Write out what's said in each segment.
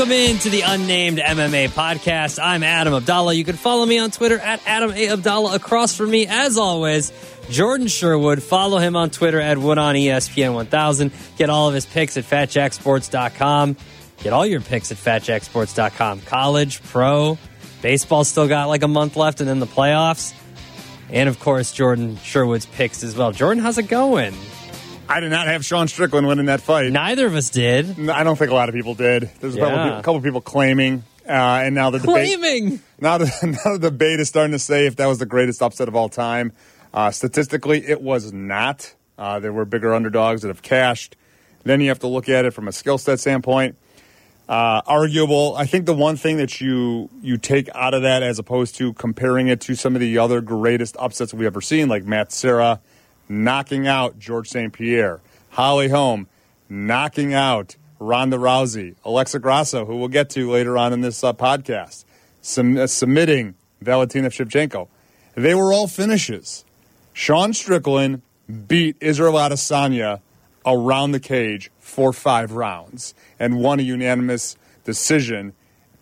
Welcome into the Unnamed MMA podcast. I'm Adam Abdalla. You can follow me on Twitter at Adam A. Abdalla. Across from me, as always, Jordan Sherwood. Follow him on Twitter at Wood on ESPN 1000. Get all of his picks at FatJackSports.com. Get all your picks at FatJackSports.com. College, pro, baseball still got like a month left, and then the playoffs. And of course, Jordan Sherwood's picks as well. Jordan, how's it going? I did not have Sean Strickland winning that fight. Neither of us did. I don't think a lot of people did. There's a, couple, Yeah. people, a couple of people claiming, uh, and now the debate. Claiming. Now the, now the debate is starting to say if that was the greatest upset of all time. Uh, statistically, it was not. Uh, there were bigger underdogs that have cashed. Then you have to look at it from a skill set standpoint. Uh, arguable. I think the one thing that you you take out of that, as opposed to comparing it to some of the other greatest upsets we've ever seen, like Matt Serra knocking out George St. Pierre, Holly Holm knocking out Ronda Rousey, Alexa Grasso, who we'll get to later on in this uh, podcast, sum- uh, submitting Valentina Shevchenko. They were all finishes. Sean Strickland beat Israel Adesanya around the cage for five rounds and won a unanimous decision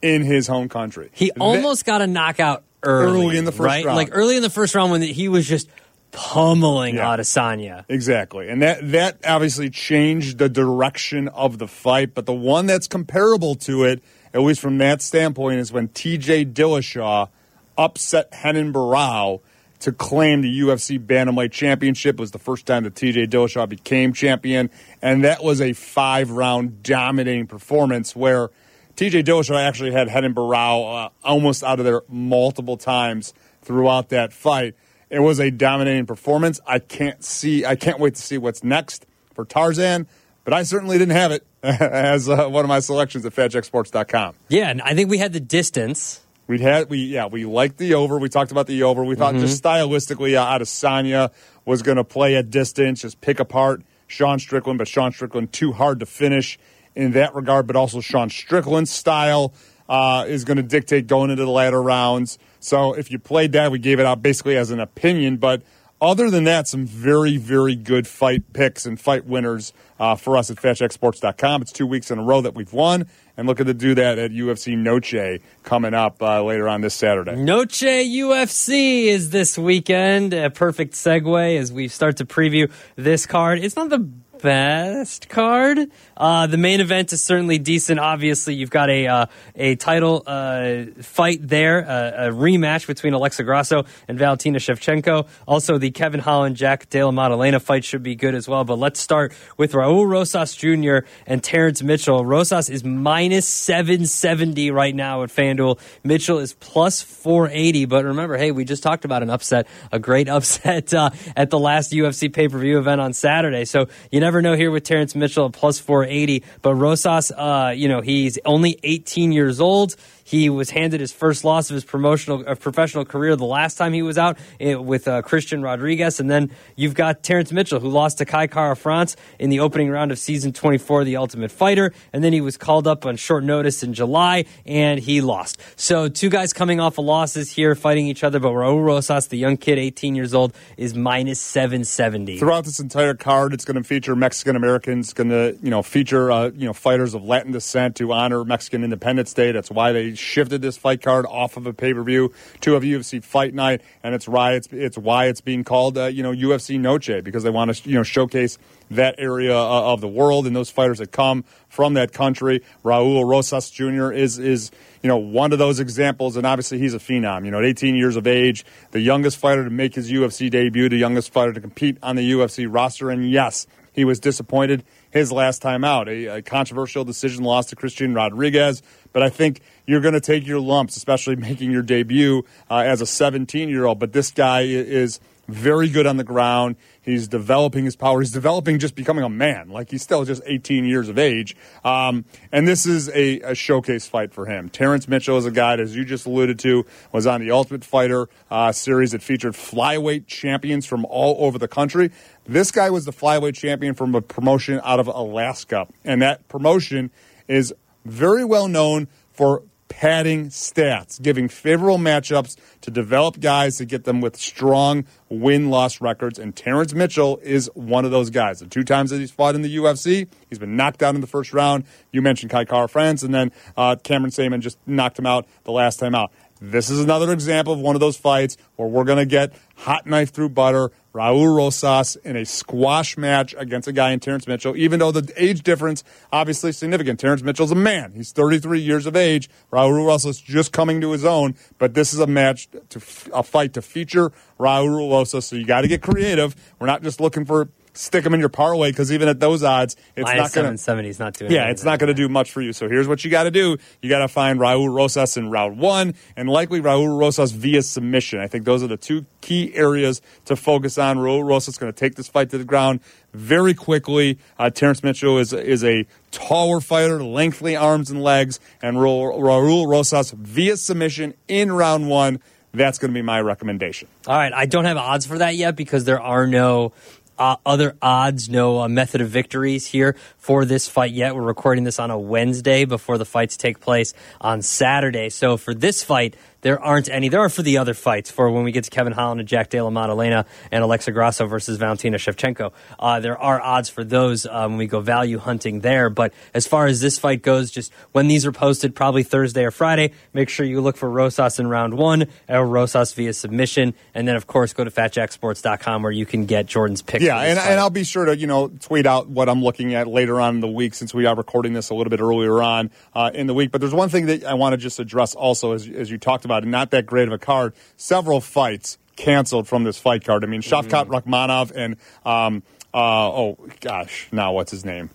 in his home country. He almost got a knockout early, Early in the first right? round. Like early in the first round when he was just pummeling Yeah. Adesanya. Exactly. And that that obviously changed the direction of the fight, but the one that's comparable to it, at least from that standpoint, is when TJ Dillashaw upset Renan Barao to claim the UFC Bantamweight Championship. It was the first time that TJ Dillashaw became champion, and that was a five-round dominating performance where TJ Dillashaw actually had Renan Barao uh, almost out of there multiple times throughout that fight. It was a dominating performance. I can't see. I can't wait to see what's next for Tarzan. But I certainly didn't have it as uh, one of my selections at FatJackSports.com. Yeah, and I think we had the distance. We'd had we yeah we liked the over. We talked about the over. We thought just stylistically, uh, Adesanya was going to play at distance, just pick apart Sean Strickland, but Sean Strickland too hard to finish in that regard. But also Sean Strickland's style uh, is going to dictate going into the latter rounds. So if you played that, we gave it out basically as an opinion, but. Other than that, some very, very good fight picks and fight winners uh, for us at FatJackSports.com. It's two weeks in a row that we've won, and looking to do that at UFC Noche coming up uh, later on this Saturday. Noche UFC is this weekend. A perfect segue as we start to preview this card. It's not the best card. Uh, the main event is certainly decent. Obviously, you've got a uh, a title uh, fight there, uh, a rematch between Alexa Grasso and Valentina Shevchenko. Also, the Kevin Holland Jack Della Maddalena fight should be good as well. But let's start with Raul Rosas Jr. and Terrence Mitchell. Rosas is minus seven seventy right now at FanDuel. Mitchell is plus four eighty. But remember, hey, we just talked about an upset, a great upset uh, at the last UFC pay per view event on Saturday. So you never know here with Terrence Mitchell at plus 480. But Rosas, uh, you know, he's only 18 years old. He was handed his first loss of his promotional uh, professional career the last time he was out eh, with uh, Christian Rodriguez, and then you've got Terrence Mitchell who lost to Kai Kara France in the opening round of season 24, The Ultimate Fighter, and then he was called up on short notice in July and he lost. So two guys coming off of losses here fighting each other, but Raul Rosas, the young kid, 18 years old, is minus 770. Throughout this entire card, it's going to feature Mexican Americans. Going to you know feature uh, you know fighters of Latin descent to honor Mexican Independence Day. That's why they shifted this fight card off of a pay per view to a UFC Fight Night, and it's why it's it's why it's being called uh, you know UFC Noche because they want to you know showcase that area uh, of the world and those fighters that come from that country. Raul Rosas Jr. is is you know one of those examples, and obviously he's a phenom. You know, at 18 years of age, the youngest fighter to make his UFC debut, the youngest fighter to compete on the UFC roster, and yes, he was disappointed his last time out. A, a controversial decision loss to Christian Rodriguez, but I think you're going to take your lumps, especially making your debut uh, as a 17 year old. But this guy is very good on the ground. He's developing his power. He's developing just becoming a man. Like he's still just 18 years of age. Um, and this is a, a showcase fight for him. Terrence Mitchell is a guy, as you just alluded to, was on the Ultimate Fighter uh, series that featured flyweight champions from all over the country. This guy was the flyweight champion from a promotion out of Alaska. And that promotion is very well known for padding stats, giving favorable matchups to develop guys to get them with strong win loss records. And Terrence Mitchell is one of those guys. The two times that he's fought in the UFC, he's been knocked out in the first round. You mentioned Kai Kara France, and then uh, Cameron Saaiman just knocked him out the last time out. This is another example of one of those fights where we're going to get hot knife through butter. Raul Rosas in a squash match against a guy in Terrence Mitchell, even though the age difference obviously significant. Terrence Mitchell's a man. He's 33 years of age. Raul Rosas just coming to his own, but this is a match to a fight to feature Raul Rosas. So you got to get creative. We're not just looking for stick them in your parlay because even at those odds, it's Minus not going to. 770 is not doing Yeah, it's not going to do much for you. So here's what you got to do: you got to find Raul Rosas in round one, and likely Raul Rosas via submission. I think those are the two key areas to focus on. Raul Rosas is going to take this fight to the ground very quickly. Uh, Terrence Mitchell is is a taller fighter, lengthy arms and legs, and Raul Rosas via submission in round one. That's going to be my recommendation. All right, I don't have odds for that yet because there are no uh, other odds, no uh, method of victories here for this fight yet. We're recording this on a Wednesday before the fights take place on Saturday. So for this fight, there aren't any. There are for the other fights for when we get to Kevin Holland and Jack Della Maddalena and Alexa Grasso versus Valentina Shevchenko. Uh, there are odds for those uh, when we go value hunting there. But as far as this fight goes, just when these are posted, probably Thursday or Friday, make sure you look for Rosas in round one or Rosas via submission. And then, of course, go to fatjacksports.com where you can get Jordan's pick. Yeah, and, fight. and I'll be sure to you know tweet out what I'm looking at later on in the week since we are recording this a little bit earlier on uh, in the week. But there's one thing that I want to just address also as as you talked about, and not that great of a card. Several fights canceled from this fight card. I mean, Shavkat Rakhmonov and um, uh, oh gosh, now what's his name?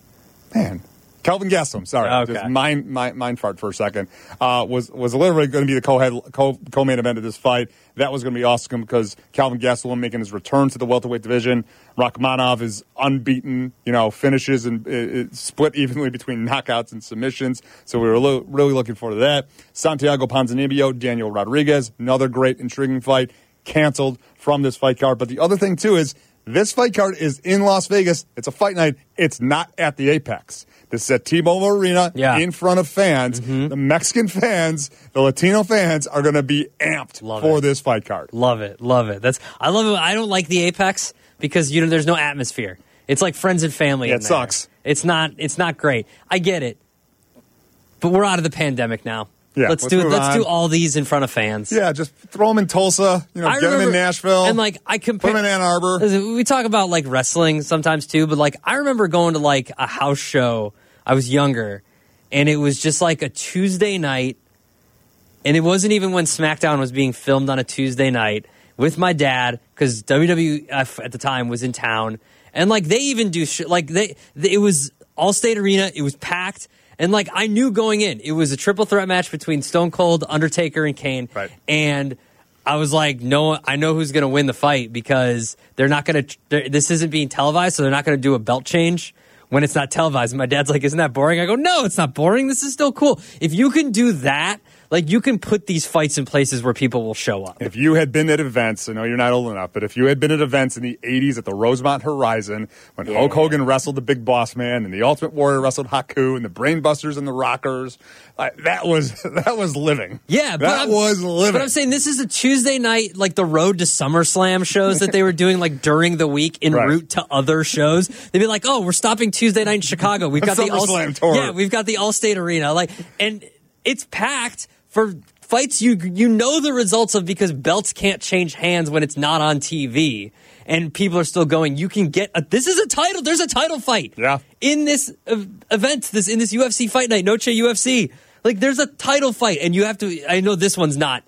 Man. Kelvin Gastelum, sorry, Okay. just mind, mind mind fart for a second. Uh, was was literally going to be the co-head co co-main event of this fight. That was going to be awesome because Kelvin Gastelum making his return to the welterweight division. Rakhmonov is unbeaten, you know, finishes and it, it split evenly between knockouts and submissions. So we were lo- really looking forward to that. Santiago Ponzinibbio, Daniel Rodriguez, another great intriguing fight, canceled from this fight card. But the other thing too is this fight card is in Las Vegas. It's a fight night. It's not at the Apex. This is at T-Mobile Arena Yeah. in front of fans. Mm-hmm. The Mexican fans, the Latino fans are going to be amped Love for it. this fight card. Love it, love it. That's I love it. I don't like the Apex because you know there's no atmosphere. It's like friends and family. Yeah, it there. sucks. It's not. It's not great. I get it, but we're out of the pandemic now. Yeah, let's, let's do move let's on. do all these in front of fans. Yeah, just throw them in Tulsa. You know, I get them in Nashville. and like I put compare. them in Ann Arbor. We talk about like wrestling sometimes too, but like I remember going to like a house show. I was younger, and it was just like a Tuesday night, and it wasn't even when SmackDown was being filmed on a Tuesday night with my dad because WWF at the time was in town, and like they even do sh- like they, they it was Allstate Arena. It was packed. And like I knew going in, it was a triple threat match between Stone Cold, Undertaker, and Kane. Right. And I was like, no, I know who's going to win the fight because they're not going to. This isn't being televised, so they're not going to do a belt change when it's not televised. And my dad's like, isn't that boring? I go, no, it's not boring. This is still cool. If you can do that, like you can put these fights in places where people will show up. If you had been at events, I know you're not old enough, but if you had been at events in the 80s at the Rosemont Horizon when Yeah. Hulk Hogan wrestled the Big Boss Man and the Ultimate Warrior wrestled Haku and the Brainbusters and the Rockers, uh, that was that was living. Yeah, but that I'm, was living. But I'm saying this is a Tuesday night, like the Road to SummerSlam shows that they were doing like during the week en Right. route to other shows. They'd be like, "Oh, we're stopping Tuesday night in Chicago. We've got the All- SummerSlam tour. Yeah, we've got the Allstate Arena. Like, and it's packed for fights you you know the results of because belts can't change hands when it's not on TV. And people are still going. You can get a, this is a title. There's a title fight. Yeah. In this event, this in this UFC fight night, Noche UFC. Like there's a title fight, and you have to. I know this one's not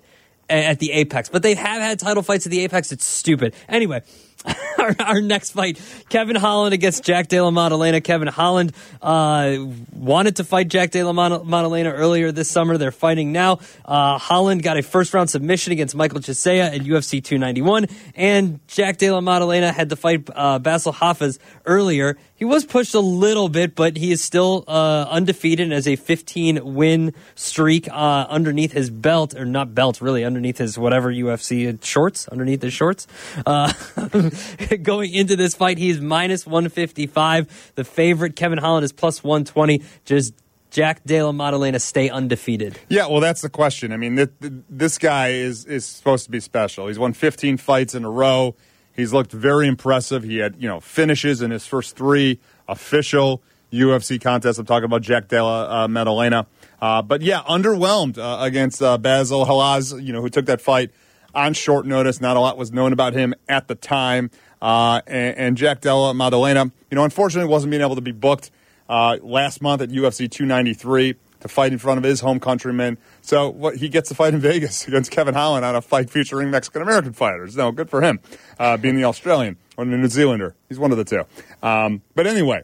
at the Apex, but they have had title fights at the Apex. It's stupid. Anyway, our, our next fight: Kevin Holland against Jack Della Maddalena. Kevin Holland uh, wanted to fight Jack Della Mad- Maddalena earlier this summer. They're fighting now. Uh, Holland got a first round submission against Michael Chiesa at UFC 291, and Jack Della Maddalena had to fight uh, Bassil Hafez earlier. He was pushed a little bit, but he is still uh, undefeated has a 15 win streak uh, underneath his belt, or not belt, really, underneath his whatever UFC shorts, underneath his shorts. Uh, going into this fight, he's minus 155. The favorite, Kevin Holland, is plus 120. Just Jack Della Maddalena stay undefeated? Yeah, well, that's the question. I mean, th- th- this guy is is supposed to be special. He's won 15 fights in a row. He's looked very impressive. He had you know finishes in his first three official UFC contests. I'm talking about Jack Della uh, Maddalena. Uh, but yeah, underwhelmed uh, against uh, Basil Halaz, you know, who took that fight on short notice. Not a lot was known about him at the time. Uh, and, and, Jack Della Maddalena, you know, unfortunately wasn't being able to be booked uh, last month at UFC 293 to fight in front of his home countrymen. So what, he gets to fight in Vegas against Kevin Holland on a fight featuring Mexican American fighters. No, good for him, uh, being the Australian or the New Zealander. He's one of the two. Um, but anyway,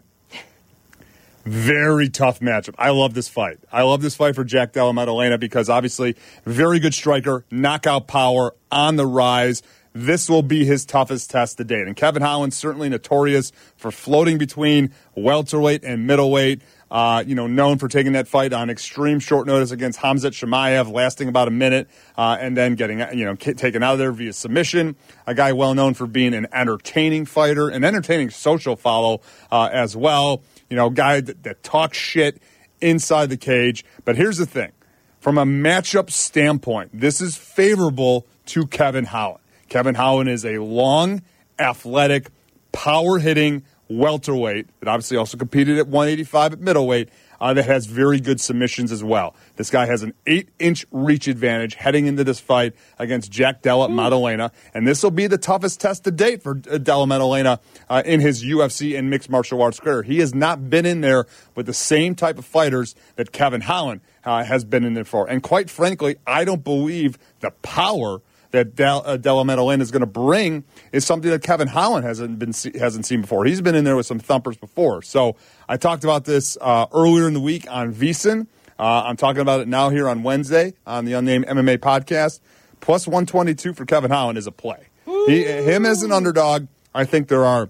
very tough matchup. I love this fight. I love this fight for Jack Della Maddalena because obviously very good striker, knockout power on the rise. This will be his toughest test to date. And Kevin Holland certainly notorious for floating between welterweight and middleweight. Uh, you know, known for taking that fight on extreme short notice against Hamzat Chimaev, lasting about a minute, uh, and then getting, you know, taken out of there via submission. A guy well known for being an entertaining fighter, an entertaining social follow uh, as well you know, guy that, that talks shit inside the cage. But here's the thing from a matchup standpoint, this is favorable to Kevin Holland. Kevin Holland is a long, athletic, power hitting welterweight that obviously also competed at 185 at middleweight uh, that has very good submissions as well. This guy has an eight inch reach advantage heading into this fight against Jack Della Maddalena. And this will be the toughest test to date for uh, Della Maddalena uh, in his UFC and mixed martial arts career. He has not been in there with the same type of fighters that Kevin Holland uh, has been in there for. And quite frankly, I don't believe the power that Del, uh, is going to bring is something that Kevin Holland hasn't been hasn't seen before. He's been in there with some thumpers before. So I talked about this uh, earlier in the week on VSiN. Uh, I'm talking about it now here on Wednesday on the Unnamed MMA podcast. Plus 122 for Kevin Holland is a play. He, him as an underdog, I think there are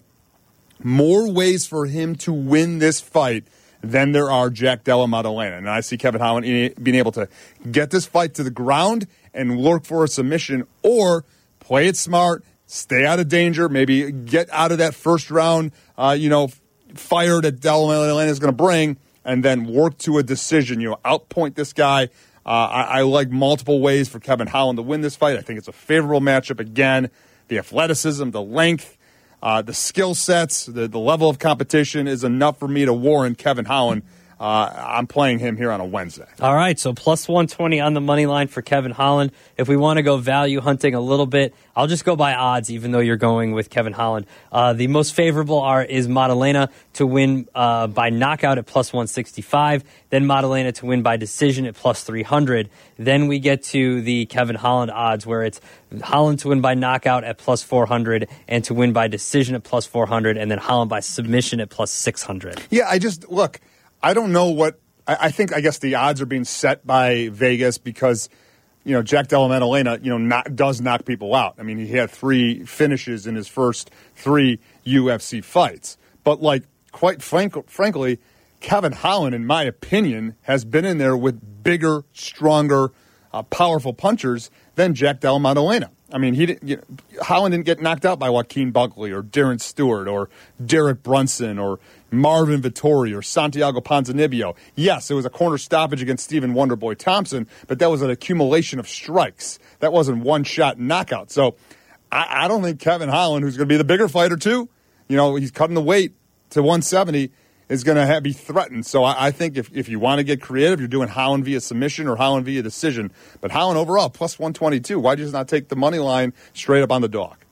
more ways for him to win this fight than there are Jack Della Maddalena. And I see Kevin Holland being able to get this fight to the ground and work for a submission or play it smart, stay out of danger, maybe get out of that first round, uh, you know, fire that Della Maddalena is going to bring, and then work to a decision. You know, outpoint this guy. Uh, I, I, like multiple ways for Kevin Holland to win this fight. I think it's a favorable matchup again. The athleticism, the length, uh, the skill sets, the, the level of competition is enough for me to warrant Kevin Holland uh, I'm playing him here on a Wednesday. All right, so plus 120 on the money line for Kevin Holland. If we want to go value hunting a little bit, I'll just go by odds, even though you're going with Kevin Holland. Uh, the most favorable are is Maddalena to win uh, by knockout at plus 165, then Maddalena to win by decision at plus 300. Then we get to the Kevin Holland odds, where it's Holland to win by knockout at plus 400 and to win by decision at plus 400, and then Holland by submission at plus 600. Yeah, I just look. I don't know what I, I, think. I guess the odds are being set by Vegas because you know Jack Della Maddalena, you know, not, does knock people out. I mean, he had three finishes in his first three UFC fights. But like, quite frank, frankly, Kevin Holland, in my opinion, has been in there with bigger, stronger, uh, powerful punchers than Jack Della Maddalena. I mean, he didn't, you know, Holland didn't get knocked out by Joaquin Buckley or Darren Stewart or Derek Brunson or Marvin Vettori or Santiago Ponzinibbio. Yes, it was a corner stoppage against Stephen Wonderboy Thompson, but that was an accumulation of strikes. That wasn't one shot knockout. So I, I don't think Kevin Holland, who's going to be the bigger fighter too, you know, he's cutting the weight to 170 is going to be threatened. So I, I, think if, if you want to get creative, you're doing Holland via submission or Holland via decision. But Holland overall, plus 122. Why just not take the money line straight up on the dog?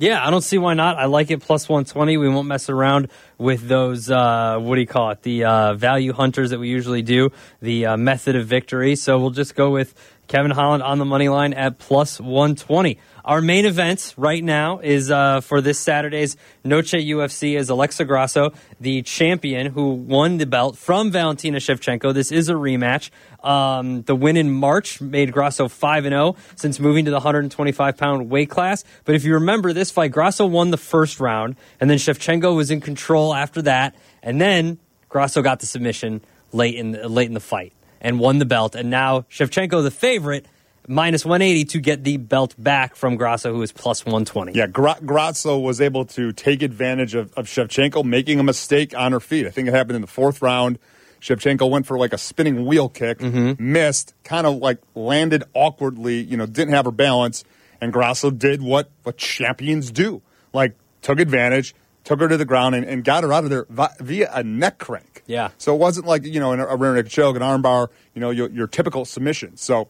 Yeah, I don't see why not. I like it plus 120. We won't mess around with those, uh, what do you call it? The uh, value hunters that we usually do, the uh, method of victory. So we'll just go with Kevin Holland on the money line at plus 120. Our main event right now is uh, for this Saturday's Noche UFC is Alexa Grasso, the champion who won the belt from Valentina Shevchenko. This is a rematch. Um, the win in March made Grasso 5 0 since moving to the 125 pound weight class. But if you remember this fight, Grasso won the first round, and then Shevchenko was in control after that. And then Grasso got the submission late in the, late in the fight and won the belt. And now Shevchenko, the favorite, minus 180 to get the belt back from Grasso, who is plus 120. Yeah, Gra- Grasso was able to take advantage of, of Shevchenko making a mistake on her feet. I think it happened in the fourth round. Shevchenko went for like a spinning wheel kick, mm-hmm. missed, kind of like landed awkwardly, you know, didn't have her balance, and Grasso did what what champions do, like took advantage, took her to the ground, and, and got her out of there vi- via a neck crank. Yeah. So it wasn't like you know a rear naked choke, an armbar, you know, your, your typical submission. So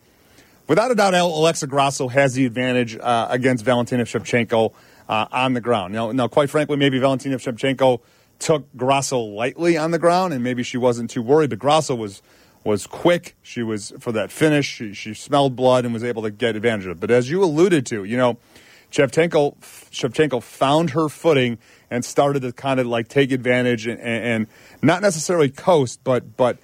without a doubt, Alexa Grasso has the advantage uh, against Valentina Shevchenko uh, on the ground. Now, now, quite frankly, maybe Valentina Shevchenko took Grasso lightly on the ground, and maybe she wasn't too worried. But Grasso was was quick. She was for that finish. She, she smelled blood and was able to get advantage of it. But as you alluded to, you know, Shevchenko Shevchenko found her footing and started to kind of like take advantage and, and, not necessarily coast, but but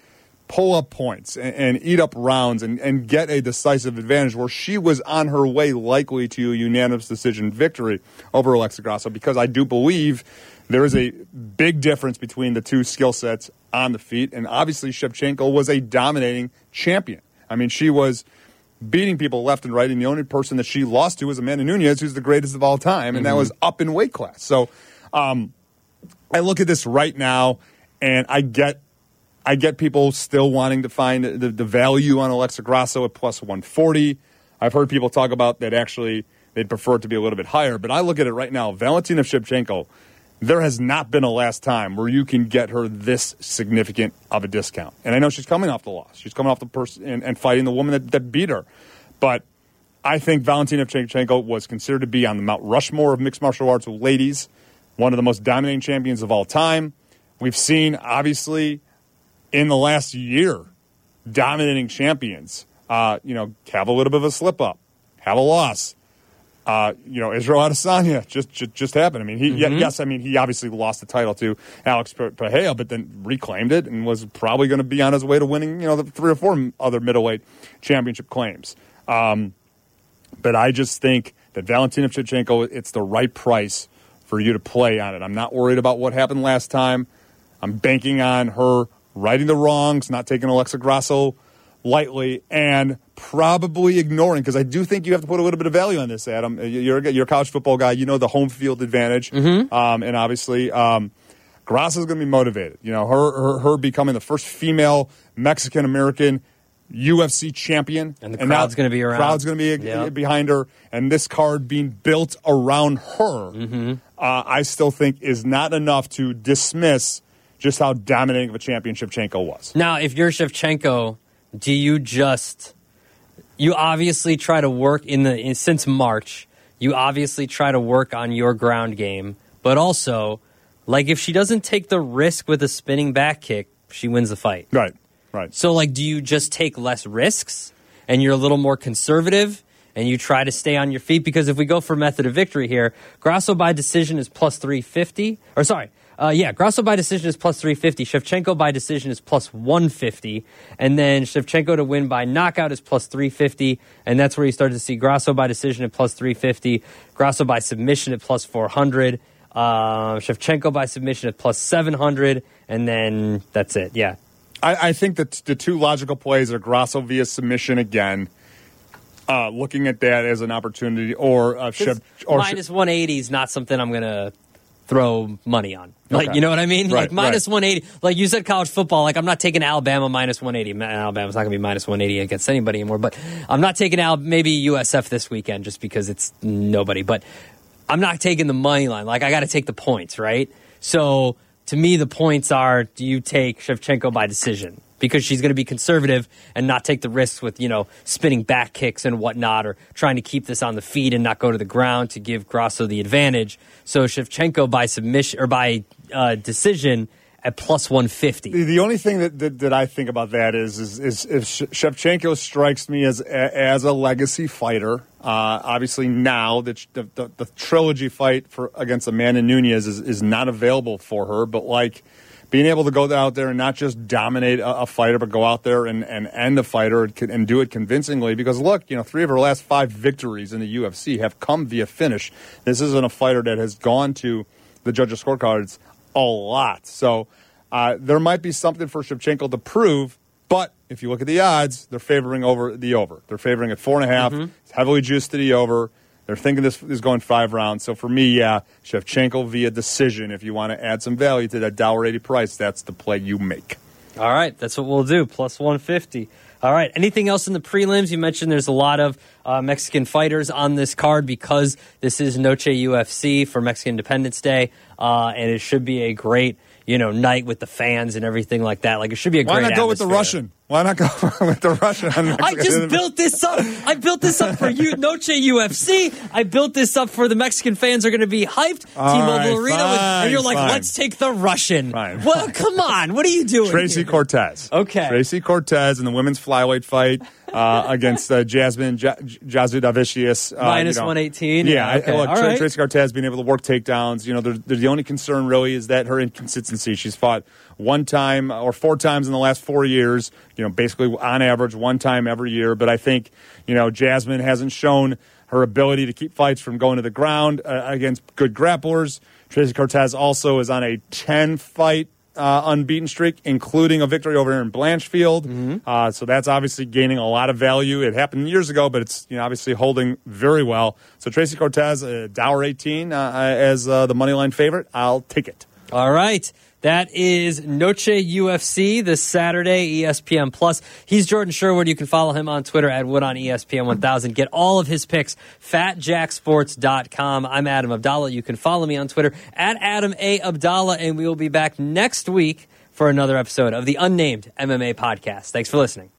pull up points and, and eat up rounds and, and get a decisive advantage where she was on her way likely to a unanimous decision victory over Alexa Grasso because I do believe there is a big difference between the two skill sets on the feet. And obviously, Shevchenko was a dominating champion. I mean, she was beating people left and right, and the only person that she lost to was Amanda Nunes, who's the greatest of all time, and that was up in weight class. So um, I look at this right now, and I get I get people still wanting to find the, the value on Alexa Grasso at plus 140. I've heard people talk about that actually they'd prefer it to be a little bit higher, but I look at it right now. Valentina Shevchenko, there has not been a last time where you can get her this significant of a discount. And I know she's coming off the loss. She's coming off the person and, and fighting the woman that, that beat her. But I think Valentina Shevchenko was considered to be on the Mount Rushmore of mixed martial arts with ladies, one of the most dominating champions of all time. We've seen, obviously, in the last year, dominating champions, uh, you know, have a little bit of a slip up, have a loss. Uh, you know, Israel Adesanya just, just just happened. I mean, he Mm-hmm. yes, I mean he obviously lost the title to Alex Pe- Pereira, but then reclaimed it and was probably going to be on his way to winning, you know, the three or four other middleweight championship claims. Um, but I just think that Valentina Shevchenko, it's the right price for you to play on it. I'm not worried about what happened last time. I'm banking on her righting the wrongs, not taking Alexa Grasso lightly, and probably ignoring because I do think you have to put a little bit of value on this, Adam. You're a, you're a college football guy. You know the home field advantage, um, and obviously. Um, Grasso's going to be motivated. You know, her, her her becoming the first female Mexican American UFC champion, And the crowd's gonna be around. Crowd's going to be Yeah. behind her, and this card being built around her, Mm-hmm. uh, I still think is not enough to dismiss just how dominating of a champion Shevchenko was. Now, if you're Shevchenko, do you just you obviously try to work in the in, since March, you obviously try to work on your ground game, but also like if she doesn't take the risk with a spinning back kick, she wins the fight. Right, right. So like do you just take less risks and you're a little more conservative and you try to stay on your feet because if we go for method of victory here, Grasso by decision is plus 350 or sorry, uh, yeah, Grasso by decision is plus 350. Shevchenko by decision is plus 150. And then Shevchenko to win by knockout is plus 350. And that's where you start to see Grasso by decision at plus 350, Grasso by submission at plus 400, uh, Shevchenko by submission at plus 700. And then that's it. Yeah. I, I think that the two logical plays are Grasso via submission again. Uh, looking at that as an opportunity, or uh, Shev, or minus 180 is not something I'm going to throw money on. Like, Okay. you know what I mean? Right, like, minus right. 180. Like, you said college football. Like, I'm not taking Alabama minus 180. Man, Alabama's not going to be minus 180 against anybody anymore. But I'm not taking Al- maybe USF this weekend just because it's nobody. But I'm not taking the money line. Like, I got to take the points, right? So, to me, the points are do you take Shevchenko by decision? Because she's going to be conservative and not take the risks with, you know, spinning back kicks and whatnot, or trying to keep this on the feet and not go to the ground to give Grasso the advantage. So Shevchenko by submission or by uh, decision at plus 150. The, only thing that, that, that I think about that is is, is if Shevchenko strikes me as as a legacy fighter. Uh, obviously, now that the, the, the trilogy fight for against Amanda Nunes is, is not available for her, but like being able to go out there and not just dominate a, a fighter, but go out there and, and end the fighter and, and do it convincingly. Because look, you know, three of her last five victories in the UFC have come via finish. This isn't a fighter that has gone to the judges' scorecards a lot. So uh, there might be something for Shevchenko to prove. But if you look at the odds, they're favoring over the over. They're favoring at four and a half. It's heavily juiced to the over. They're thinking this is going five rounds. So for me, yeah, Shevchenko via decision. If you want to add some value to that dollar eighty price, that's the play you make. All right, that's what we'll do. Plus 150. All right. Anything else in the prelims? You mentioned there's a lot of uh, Mexican fighters on this card because this is Noche UFC for Mexican Independence Day, uh, and it should be a great you know night with the fans and everything like that. Like it should be a Why great. Why not go with the. Russian? Why not go with the Russian? I just built this up. I built this up for you, Noche UFC. I built this up for the Mexican fans are going to be hyped. All T-Mobile right, Arena, with- and you're like, fine. let's take the Russian. Fine. Well, come on, what are you doing? Tracy here? Cortez. Okay. Tracy Cortez in the women's flyweight fight uh, against uh, Jasmine J- Jasudavicius. Uh, Minus you know. 118? Yeah, Yeah, I- okay. look, All right. Tracy Cortez being able to work takedowns. You know, they're, they're the only concern really is that her inconsistency. She's fought one time or four times in the last four years. You know, basically on average one time every year. But I think you know Jasmine hasn't shown her ability to keep fights from going to the ground uh, against good grapplers. Tracy Cortez also is on a ten fight uh, unbeaten streak, including a victory over Erin Blanchfield. Uh, so that's obviously gaining a lot of value. It happened years ago, but it's you know obviously holding very well. So Tracy Cortez, uh, Dower eighteen uh, as uh, the money line favorite. I'll take it. All right. That is Noche UFC this Saturday, ESPN Plus. He's Jordan Sherwood. You can follow him on Twitter at Wood on ESPN 1000. Get all of his picks, fatjacksports.com. I'm Adam Abdalla. You can follow me on Twitter at Adam A. Abdalla, and we will be back next week for another episode of the Unnamed MMA Podcast. Thanks for listening.